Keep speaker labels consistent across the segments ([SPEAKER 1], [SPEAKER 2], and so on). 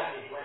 [SPEAKER 1] من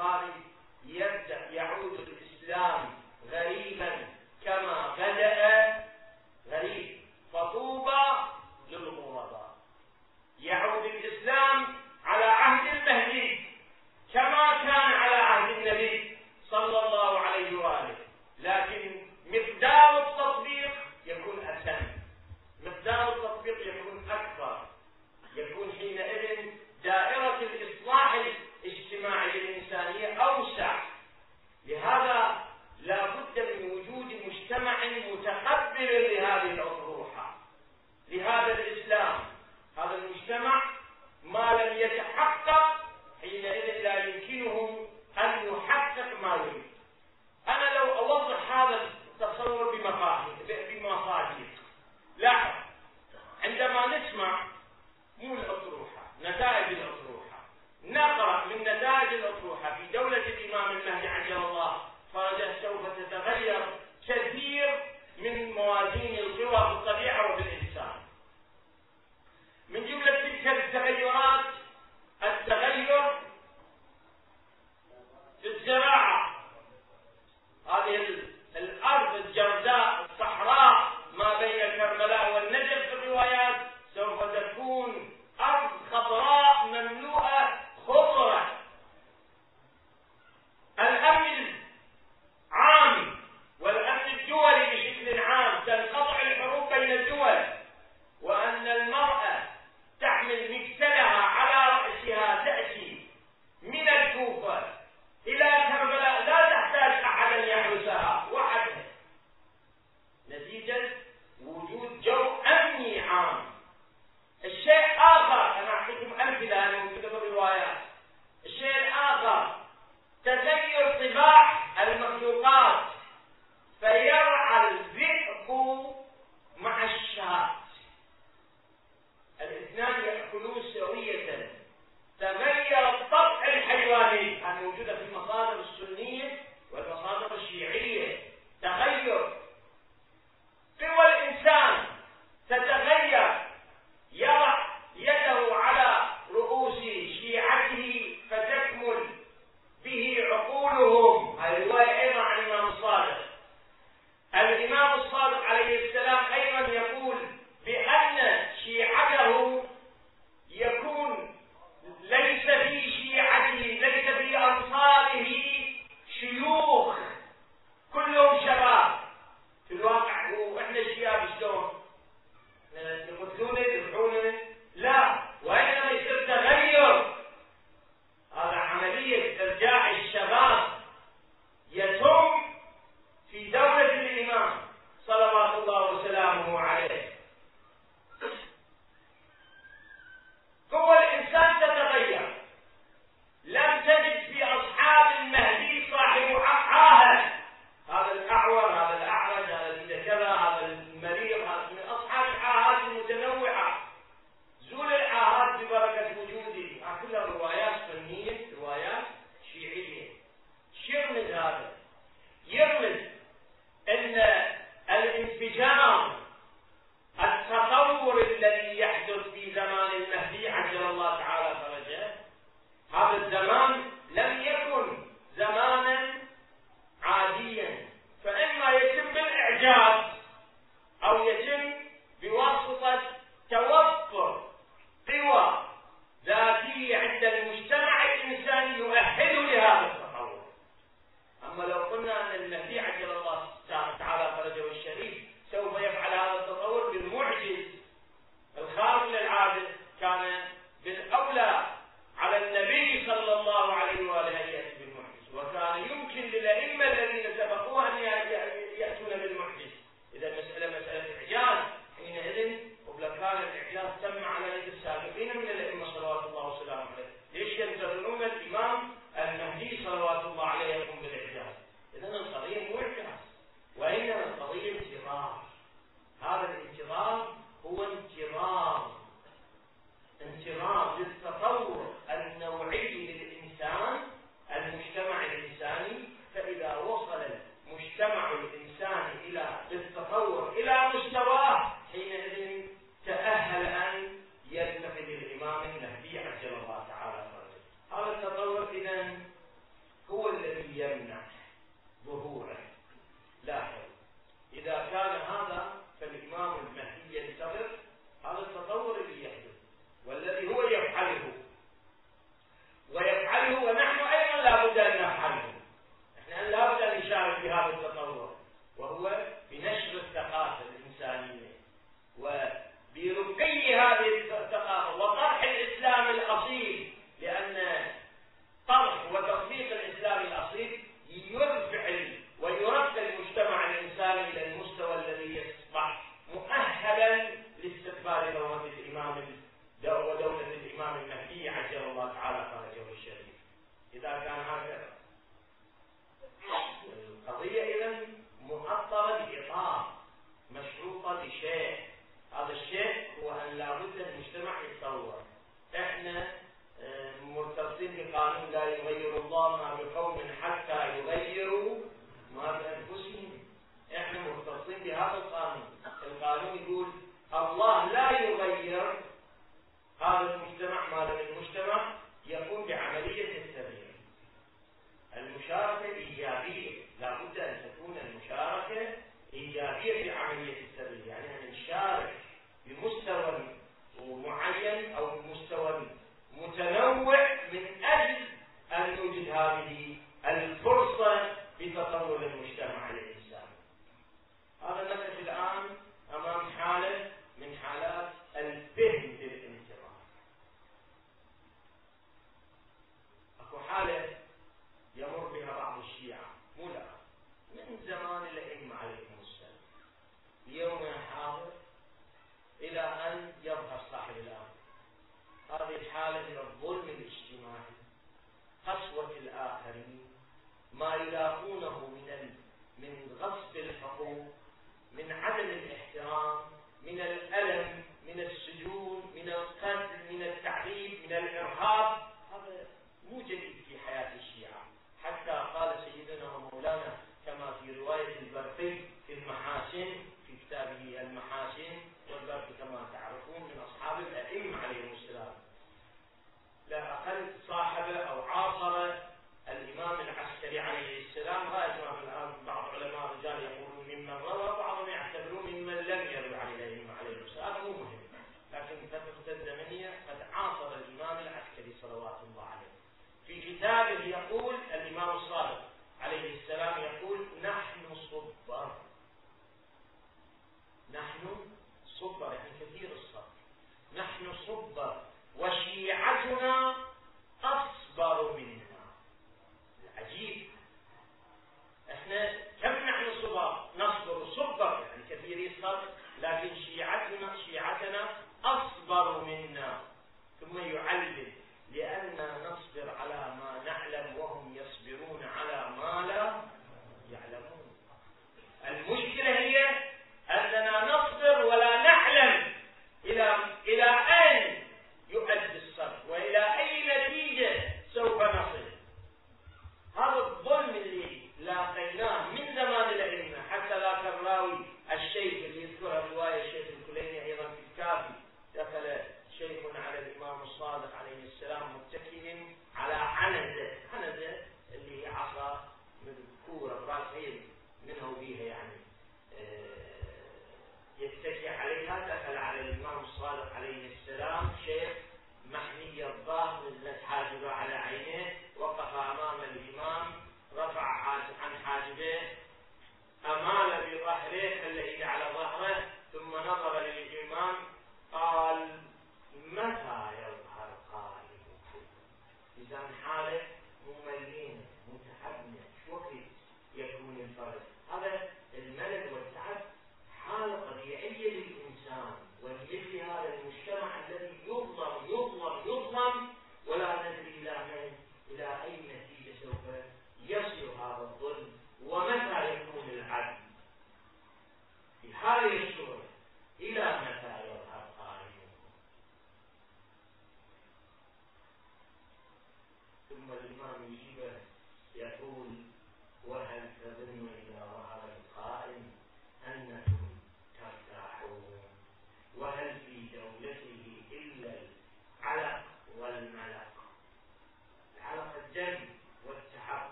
[SPEAKER 1] body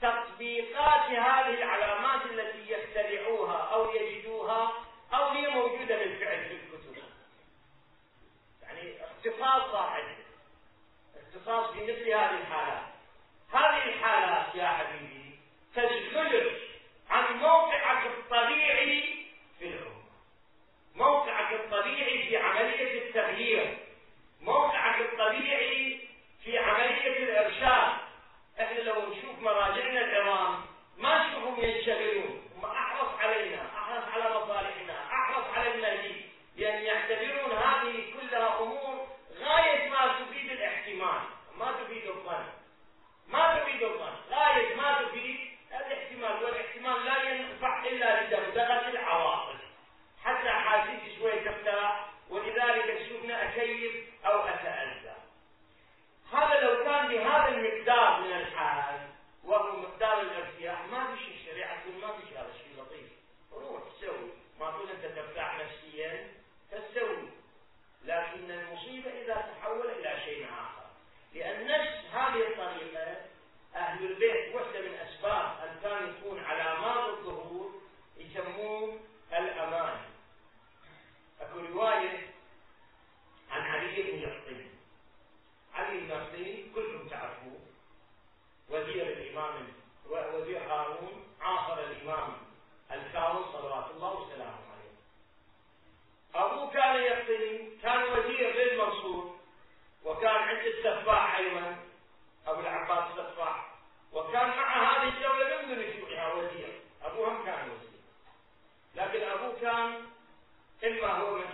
[SPEAKER 1] تطبيقات هذه العلامات التي يخترعوها أو يجدوها أو هي موجودة بالفعل في الكتب. يعني اختصاص واحد. اختصاص في مثل هذه الحالات. هذه الحالات يا حبيبي تشغلك عن موقعك الطبيعي في العموم. موقعك الطبيعي في عملية التغيير. لأن نفس هذه الايمن أبو العباس الاصفاح وكان مع هذه الدولة من نشوئها وزير أبوهم كان وزير لكن أبوه كان إما هو من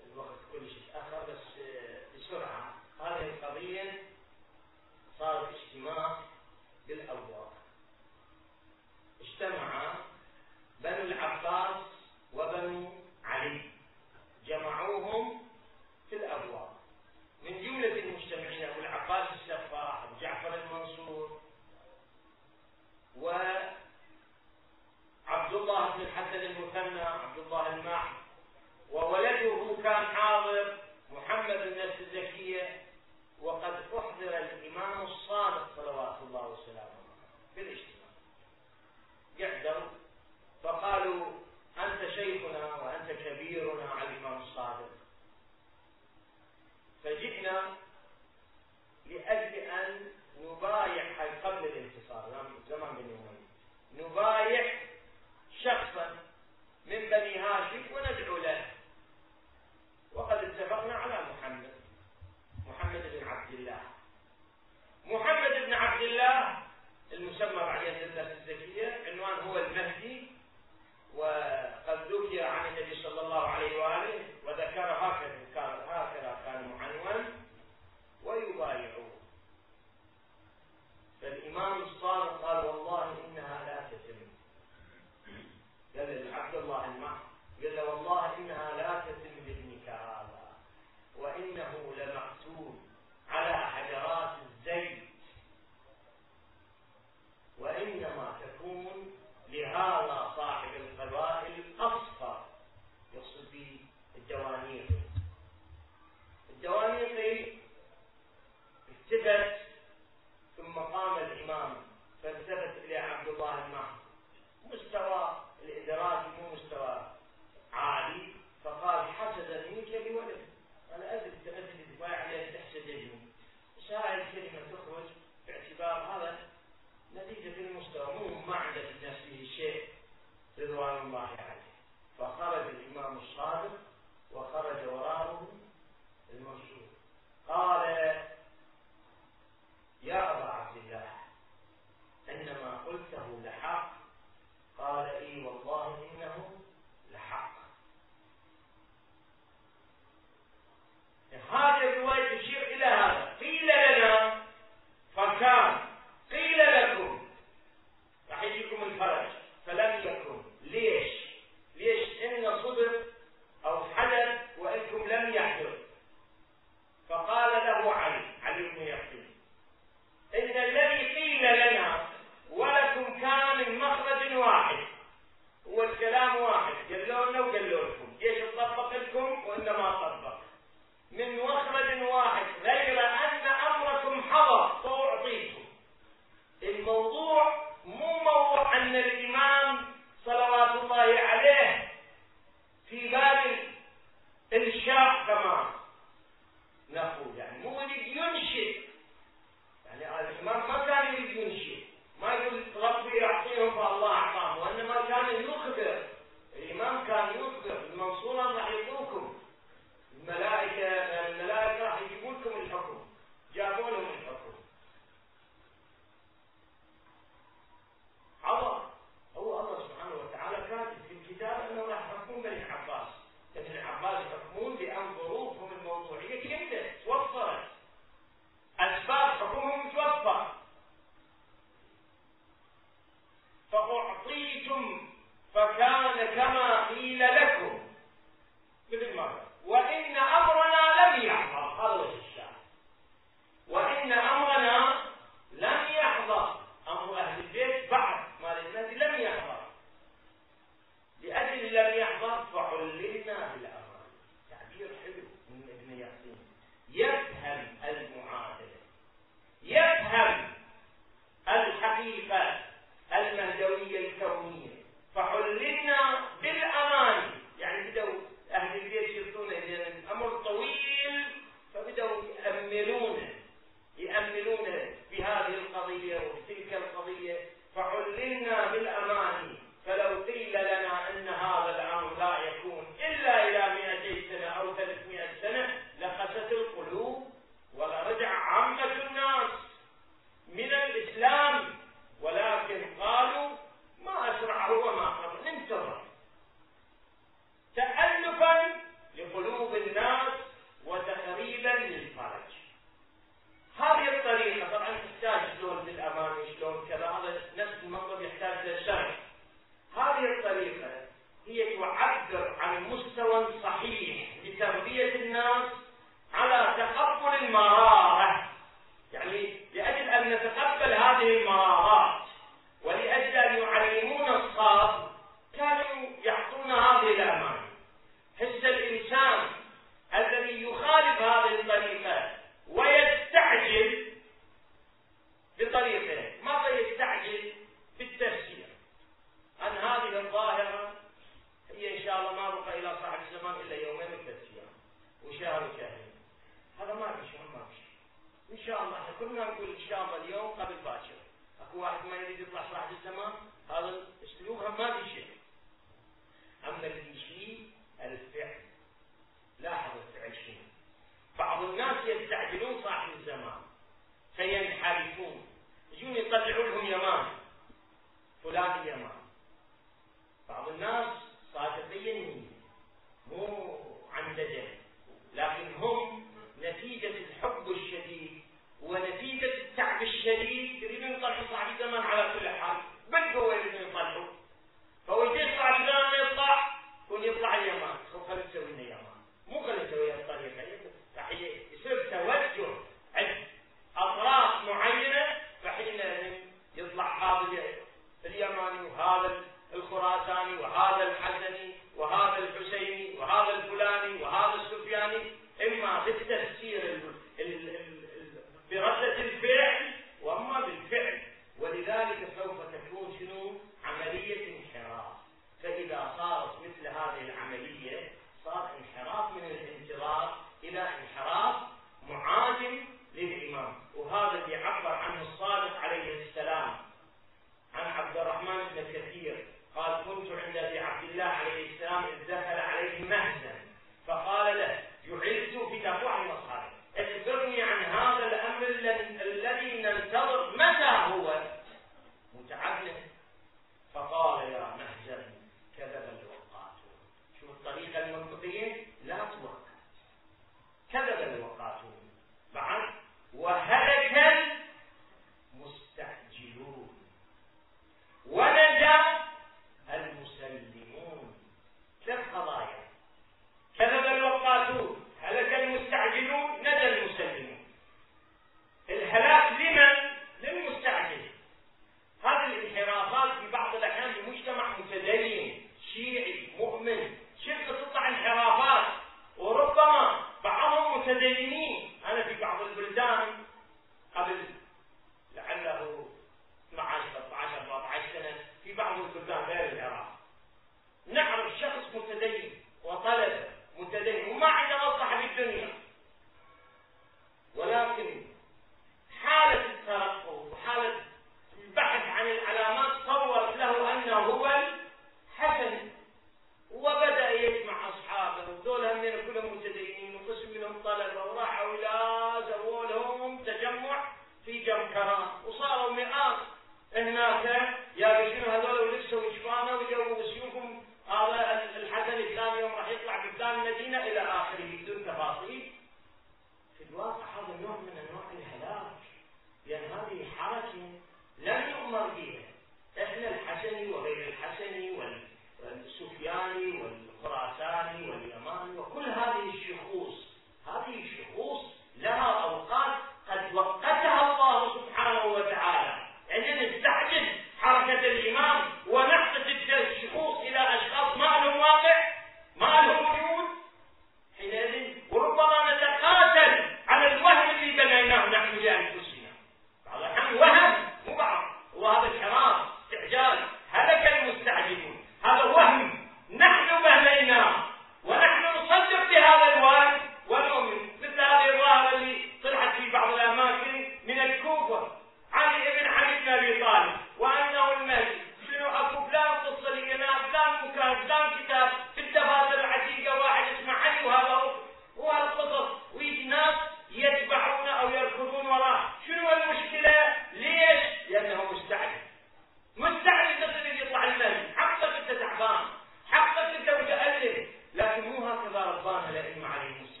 [SPEAKER 1] times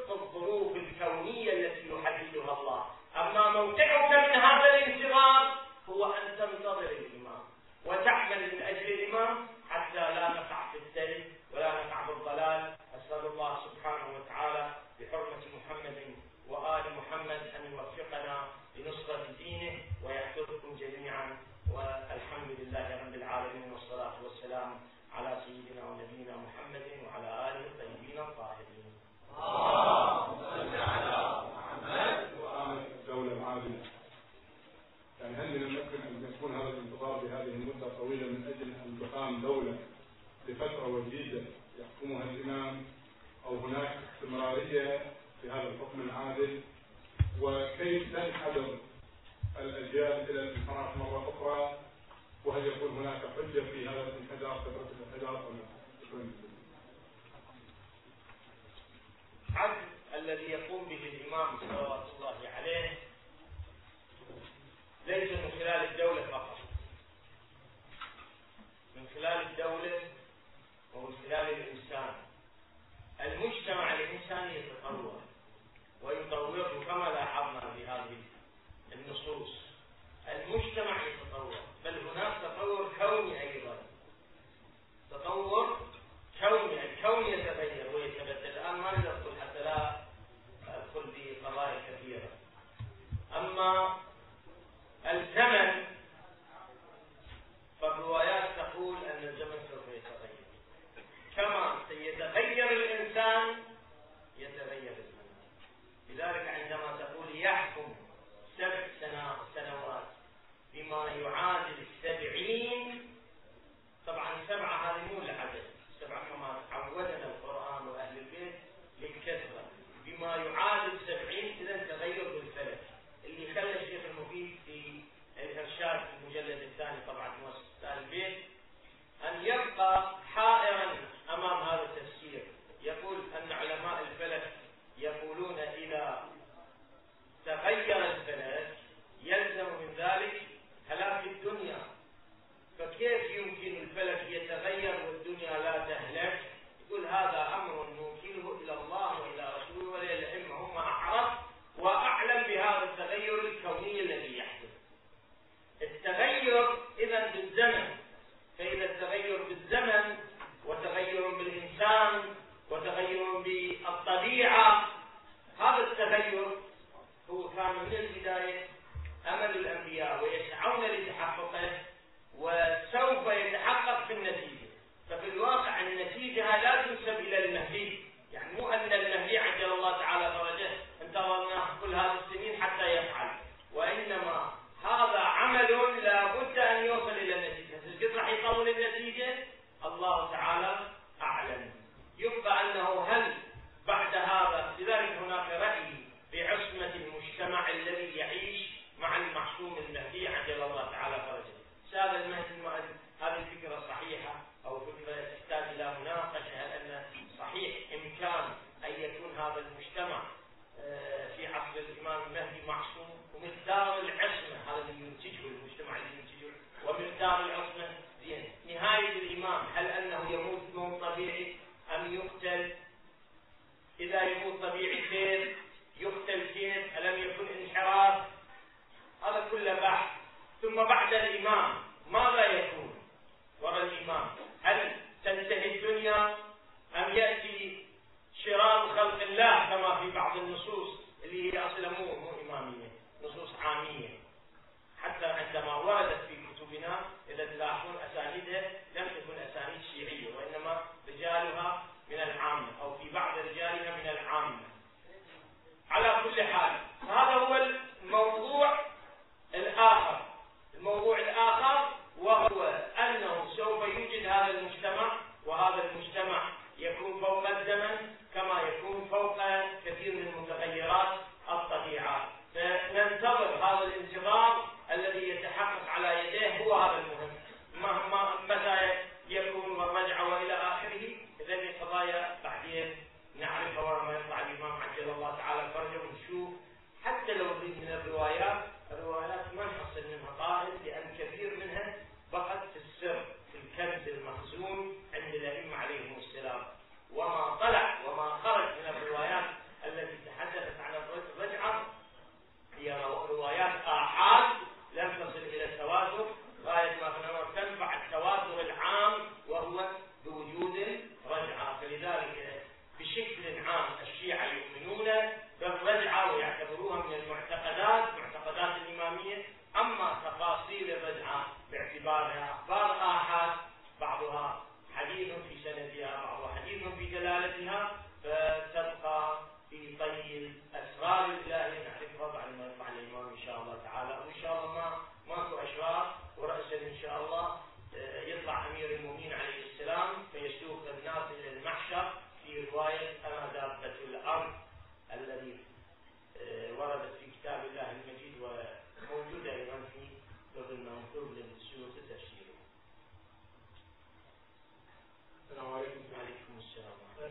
[SPEAKER 1] وفق الظروف الكونية التي يحدثها الله. أما موقعك من هذا الانتظار هو أن تنتظر الإمام وتعمل من
[SPEAKER 2] يحكمها الامام أو هناك استمرارية في هذا الحكم العادل؟ وكيف تنحدر الأجيال إلى الانحراف مرة أخرى؟ وهل يكون هناك حجة في هذا الانحدار فترة الانحدار
[SPEAKER 1] ام الذي يقوم به الإمام صلوات الله عليه ليس من خلال الدولة فقط. من خلال الدولة ومن خلال الإنسان يتطور ويطوره كما لاحظنا في هذه النصوص. المجتمع الله يعادل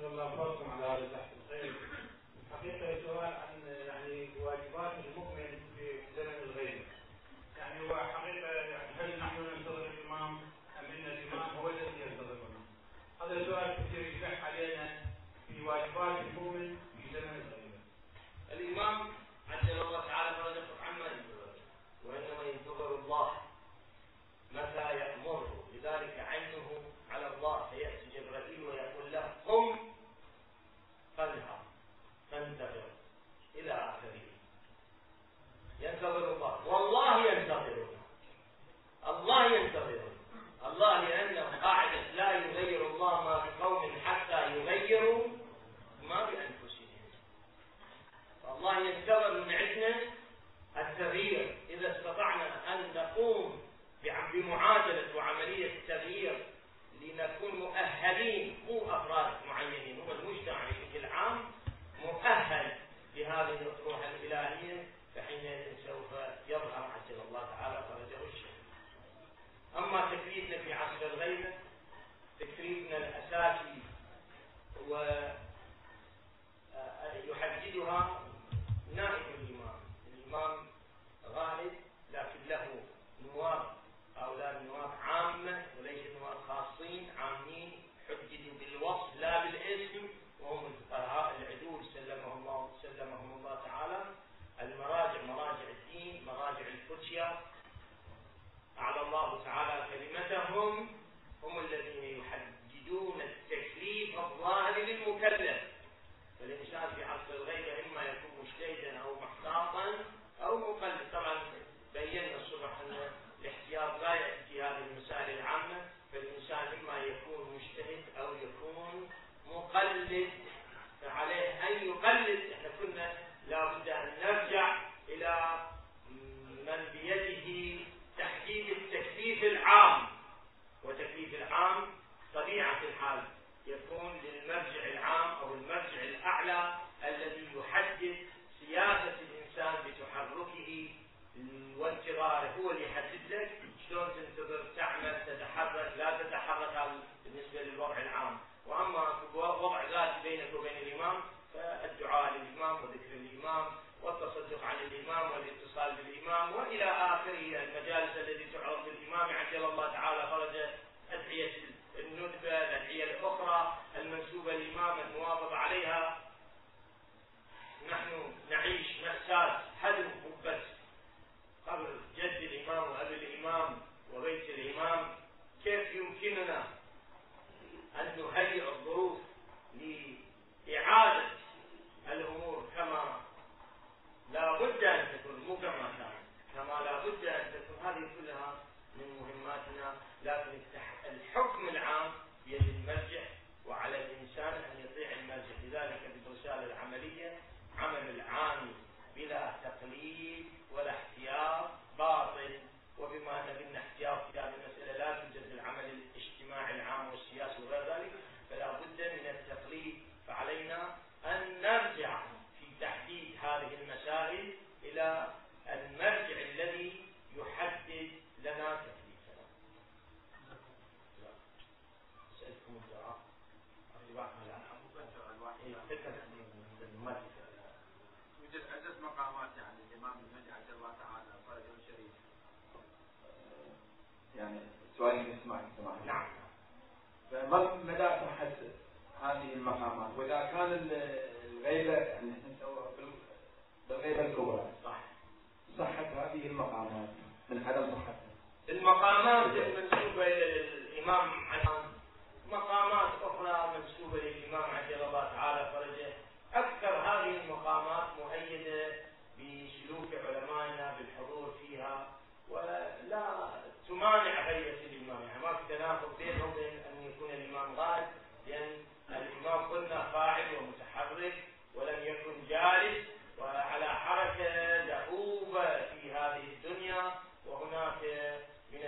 [SPEAKER 1] اللہ هذه الأطروحة الإلهية فحينئذ سوف يظهر عجل الله تعالى فرجه الشريف أما تكليفنا في عصر الغيبة تكليفنا الأساسي و الخشية أعلى الله تعالى كلمتهم هم الذين يحددون التكليف الظاهر للمكلف. فالإنسان في عصر الغيب إما يكون مجتهدا أو محتاطا أو مقلد. طبعا بينا الصبح أن الاحتياط لا يأتي هذه المسائل العامة. فالإنسان إما يكون مجتهد أو يكون مقلد. فعليه أن يقلد. إحنا كنا لابد أن المرجع العام أو المرجع الأعلى الذي يحدد سياسة الإنسان بتحركه وانتظاره. هو اللي يحدد لك شلون تنتظر تعمل تتحرك لا تتحرك بالنسبة للوضع العام. وأما وضع ذاتي بينك وبين الإمام فالدعاء للإمام وذكر الإمام والتصدق عن الإمام والاتصال بالإمام وإلى آخره المجالس التي تعرض للإمام عجل الله تعالى فرجه أدعية يقبل المواظب عليها. نحن نعيش مأساة حدو قبة قبر جد الإمام وأبي الإمام وبيت الإمام كيف يمكننا أن نهيئ الظروف لإعادة الأمور كما لا بد أن تكون مو كما كانت كما لا بد أن تكون. هذه كلها من مهماتنا لكن الحكم العام بلا تقليد ولا احتياط باطل. وبما أن قلنا احتياط في هذه المسألة لا توجد العمل الاجتماعي العام والسياسي وغير ذلك فلا بد من التقليد. فعلينا أن نرجع في تحديد هذه المسائل إلى المرجع الذي يحدد لنا تكليفنا. أسألكم الدعاء.
[SPEAKER 3] يوجد عدة مقامات يعني الإمام المهدي عجل الله تعالى. يعني سؤالي نسمع سماحة.
[SPEAKER 1] نعم.
[SPEAKER 3] فما مدى صحة هذه المقامات وإذا كان الغيبة يعني بالغيبة الكبرى
[SPEAKER 1] صح.
[SPEAKER 3] صحة هذه المقامات من عدم صحتها.
[SPEAKER 1] المقامات المنسوبة للإمام عدنان مقامات أخرى منسوبة للإمام عجل الله تعالى ولا تمانع غيبة الإمام يعني ما في تناقض بينه وبين أن يكون الإمام غائب لأن الإمام قلنا فاعل ومتحرك ولم يكن جالس وعلى حركة دؤوبة في هذه الدنيا. وهناك من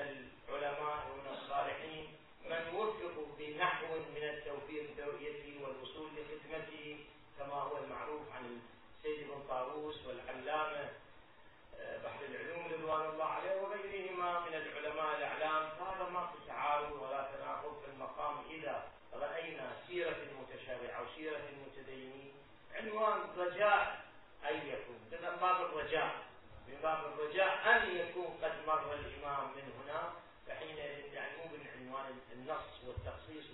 [SPEAKER 1] العلماء ومن الصالحين من وفقوا بنحو من التوفيق برؤيته والوصول لخدمته كما هو المعروف عن السيد بن طاووس والعلامة بحر العلوم رضوان الله عليه وغيرهما من العلماء الأعلام فهذا ما في تعارض ولا تناقض في المقام إذا رأينا سيرة المتشرع أو سيرة المتدينين عنوان رجاء أن يكون. من باب الرجاء. من باب الرجاء أن يكون قد مر الإمام من هنا. فحينئذ يعني مو بعنوان النص والتخصيص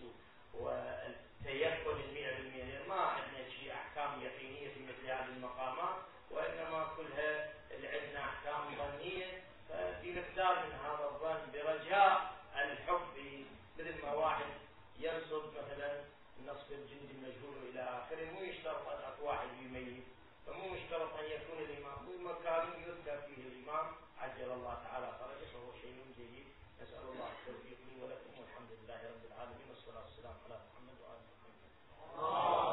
[SPEAKER 1] والتيقن المئة بالمئة ما عندنا شيء أحكام يقينية في مثل هذه المقامات وإنما كلها عندنا أحكام ظنيه ففي مقدار من هذا الظن برجاء الحب مثل ما واحد ينصب مثلا نصب الجندي المجهول إلى آخره مو يشترط أن أكو واحد يميز فمو مشترط أن يكون الإمام هو مكان يذكر فيه الإمام عجل الله تعالى فرجه فهو شيء جيد نسأل الله التوفيق لي ولكم والحمد لله رب العالمين والصلاة والسلام على محمد وآل محمد.